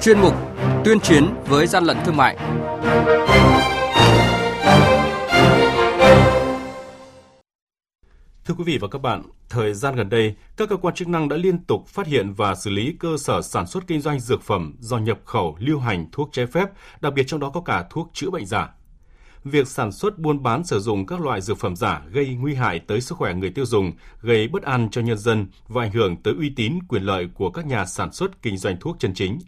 chuyên mục Tuyên chiến với gian lận thương mại. Thưa quý vị và các bạn, thời gian gần đây, các cơ quan chức năng đã liên tục phát hiện và xử lý cơ sở sản xuất kinh doanh dược phẩm do nhập khẩu lưu hành thuốc trái phép, đặc biệt trong đó có cả thuốc chữa bệnh giả. Việc sản xuất buôn bán sử dụng các loại dược phẩm giả gây nguy hại tới sức khỏe người tiêu dùng, gây bất an cho nhân dân và ảnh hưởng tới uy tín quyền lợi của các nhà sản xuất kinh doanh thuốc chân chính.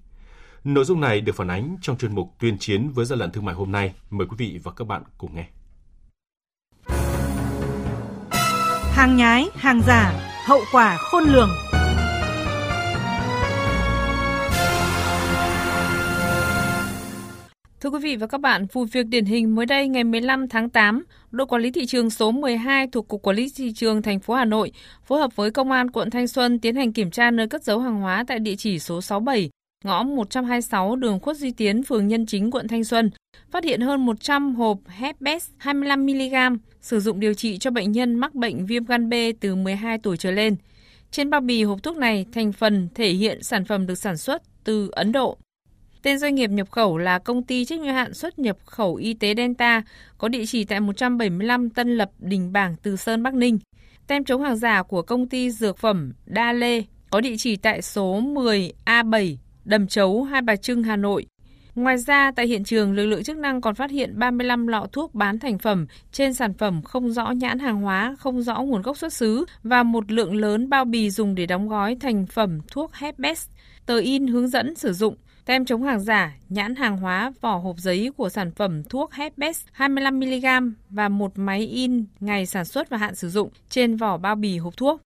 Nội dung này được phản ánh trong chuyên mục tuyên chiến với gian lận thương mại hôm nay. Mời quý vị và các bạn cùng nghe. Hàng nhái, hàng giả, hậu quả khôn lường. Thưa quý vị và các bạn, vụ việc điển hình mới đây ngày 15 tháng 8, đội quản lý thị trường số 12 thuộc Cục Quản lý thị trường thành phố Hà Nội phối hợp với Công an quận Thanh Xuân tiến hành kiểm tra nơi cất giấu hàng hóa tại địa chỉ số 67, ngõ 126 đường Khuất Duy Tiến, phường Nhân Chính, quận Thanh Xuân, phát hiện hơn 100 hộp Hepbest 25mg sử dụng điều trị cho bệnh nhân mắc bệnh viêm gan B từ 12 tuổi trở lên. Trên bao bì hộp thuốc này, thành phần thể hiện sản phẩm được sản xuất từ Ấn Độ. Tên doanh nghiệp nhập khẩu là công ty trách nhiệm hạn xuất nhập khẩu y tế Delta, có địa chỉ tại 175 Tân Lập, Đình Bảng, Từ Sơn, Bắc Ninh. Tem chống hàng giả của công ty dược phẩm Đa Lê có địa chỉ tại số 10 A7, Đầm Chấu, Hai Bà Trưng, Hà Nội. Ngoài ra, tại hiện trường, lực lượng chức năng còn phát hiện 35 lọ thuốc bán thành phẩm trên sản phẩm không rõ nhãn hàng hóa, không rõ nguồn gốc xuất xứ và một lượng lớn bao bì dùng để đóng gói thành phẩm thuốc Hepbest, tờ in hướng dẫn sử dụng, tem chống hàng giả, nhãn hàng hóa, vỏ hộp giấy của sản phẩm thuốc Hepbest 25mg và một máy in ngày sản xuất và hạn sử dụng trên vỏ bao bì hộp thuốc.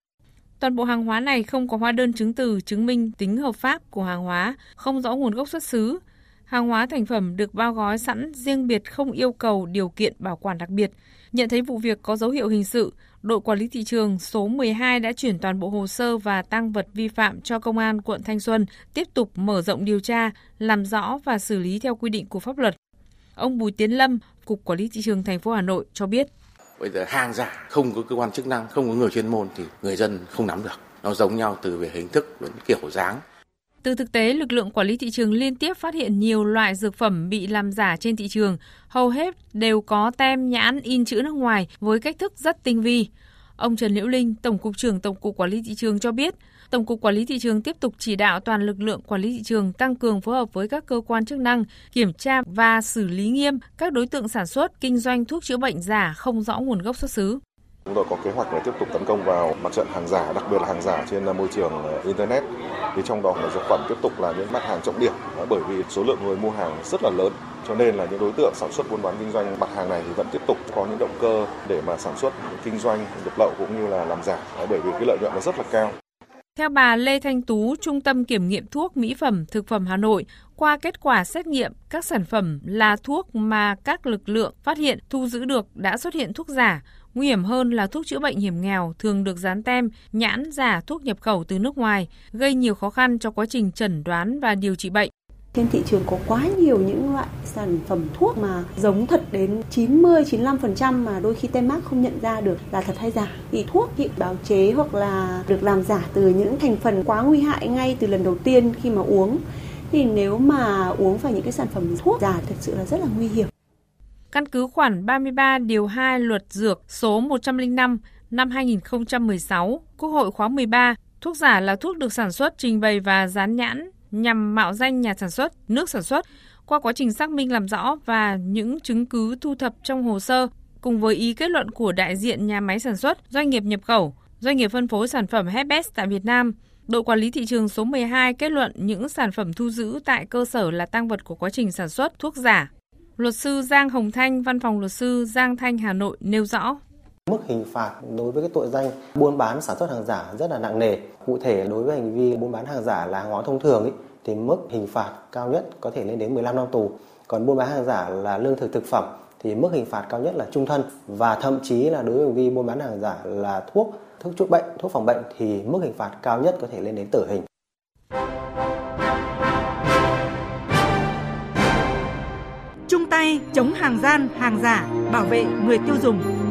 Toàn bộ hàng hóa này không có hóa đơn chứng từ chứng minh tính hợp pháp của hàng hóa, không rõ nguồn gốc xuất xứ. Hàng hóa thành phẩm được bao gói sẵn riêng biệt không yêu cầu điều kiện bảo quản đặc biệt. Nhận thấy vụ việc có dấu hiệu hình sự, đội quản lý thị trường số 12 đã chuyển toàn bộ hồ sơ và tăng vật vi phạm cho công an quận Thanh Xuân tiếp tục mở rộng điều tra, làm rõ và xử lý theo quy định của pháp luật. Ông Bùi Tiến Lâm, Cục Quản lý thị trường thành phố Hà Nội cho biết. Bây giờ hàng giả không có cơ quan chức năng, không có người chuyên môn thì người dân không nắm được. Nó giống nhau từ về hình thức đến kiểu dáng. Từ thực tế, lực lượng quản lý thị trường liên tiếp phát hiện nhiều loại dược phẩm bị làm giả trên thị trường, hầu hết đều có tem nhãn in chữ nước ngoài với cách thức rất tinh vi. Ông Trần Liễu Linh, Tổng cục trưởng Tổng cục Quản lý thị trường cho biết, Tổng cục Quản lý thị trường tiếp tục chỉ đạo toàn lực lượng quản lý thị trường tăng cường phối hợp với các cơ quan chức năng kiểm tra và xử lý nghiêm các đối tượng sản xuất, kinh doanh thuốc chữa bệnh giả không rõ nguồn gốc xuất xứ. Chúng tôi có kế hoạch để tiếp tục tấn công vào mặt trận hàng giả, đặc biệt là hàng giả trên à, môi trường à, internet. Thì trong đó là dược phẩm tiếp tục là những mặt hàng trọng điểm à, bởi vì số lượng người mua hàng rất là lớn cho nên là những đối tượng sản xuất buôn bán kinh doanh mặt hàng này thì vẫn tiếp tục có những động cơ để mà sản xuất kinh doanh nhập lậu cũng như là làm giả bởi vì cái lợi nhuận nó rất là cao. Theo bà Lê Thanh Tú, Trung tâm Kiểm nghiệm Thuốc Mỹ phẩm Thực phẩm Hà Nội, qua kết quả xét nghiệm, các sản phẩm là thuốc mà các lực lượng phát hiện thu giữ được đã xuất hiện thuốc giả. Nguy hiểm hơn là thuốc chữa bệnh hiểm nghèo thường được dán tem, nhãn giả thuốc nhập khẩu từ nước ngoài, gây nhiều khó khăn cho quá trình chẩn đoán và điều trị bệnh. Trên thị trường có quá nhiều những loại sản phẩm thuốc mà giống thật đến 90 95% mà đôi khi tem mác không nhận ra được là thật hay giả. Thì thuốc bị báo chế hoặc là được làm giả từ những thành phần quá nguy hại ngay từ lần đầu tiên khi mà uống thì nếu mà uống phải những cái sản phẩm thuốc giả thực sự là rất là nguy hiểm. Căn cứ khoản 33 điều 2 luật dược số 105 năm 2016, Quốc hội khóa 13, thuốc giả là thuốc được sản xuất, trình bày và dán nhãn nhằm mạo danh nhà sản xuất, nước sản xuất. Qua quá trình xác minh làm rõ và những chứng cứ thu thập trong hồ sơ, cùng với ý kết luận của đại diện nhà máy sản xuất, doanh nghiệp nhập khẩu, doanh nghiệp phân phối sản phẩm Hepbest tại Việt Nam, đội quản lý thị trường số 12 kết luận những sản phẩm thu giữ tại cơ sở là tăng vật của quá trình sản xuất thuốc giả. Luật sư Giang Hồng Thanh, Văn phòng luật sư Giang Thanh Hà Nội nêu rõ. Mức hình phạt đối với cái tội danh buôn bán sản xuất hàng giả rất là nặng nề. Cụ thể đối với hành vi buôn bán hàng giả là hàng hóa thông thường ý, thì mức hình phạt cao nhất có thể lên đến 15 năm tù. Còn buôn bán hàng giả là lương thực thực phẩm thì mức hình phạt cao nhất là trung thân và thậm chí là đối với hành vi buôn bán hàng giả là thuốc, thuốc chữa bệnh, thuốc phòng bệnh thì mức hình phạt cao nhất có thể lên đến tử hình. Chung tay chống hàng gian, hàng giả, bảo vệ người tiêu dùng.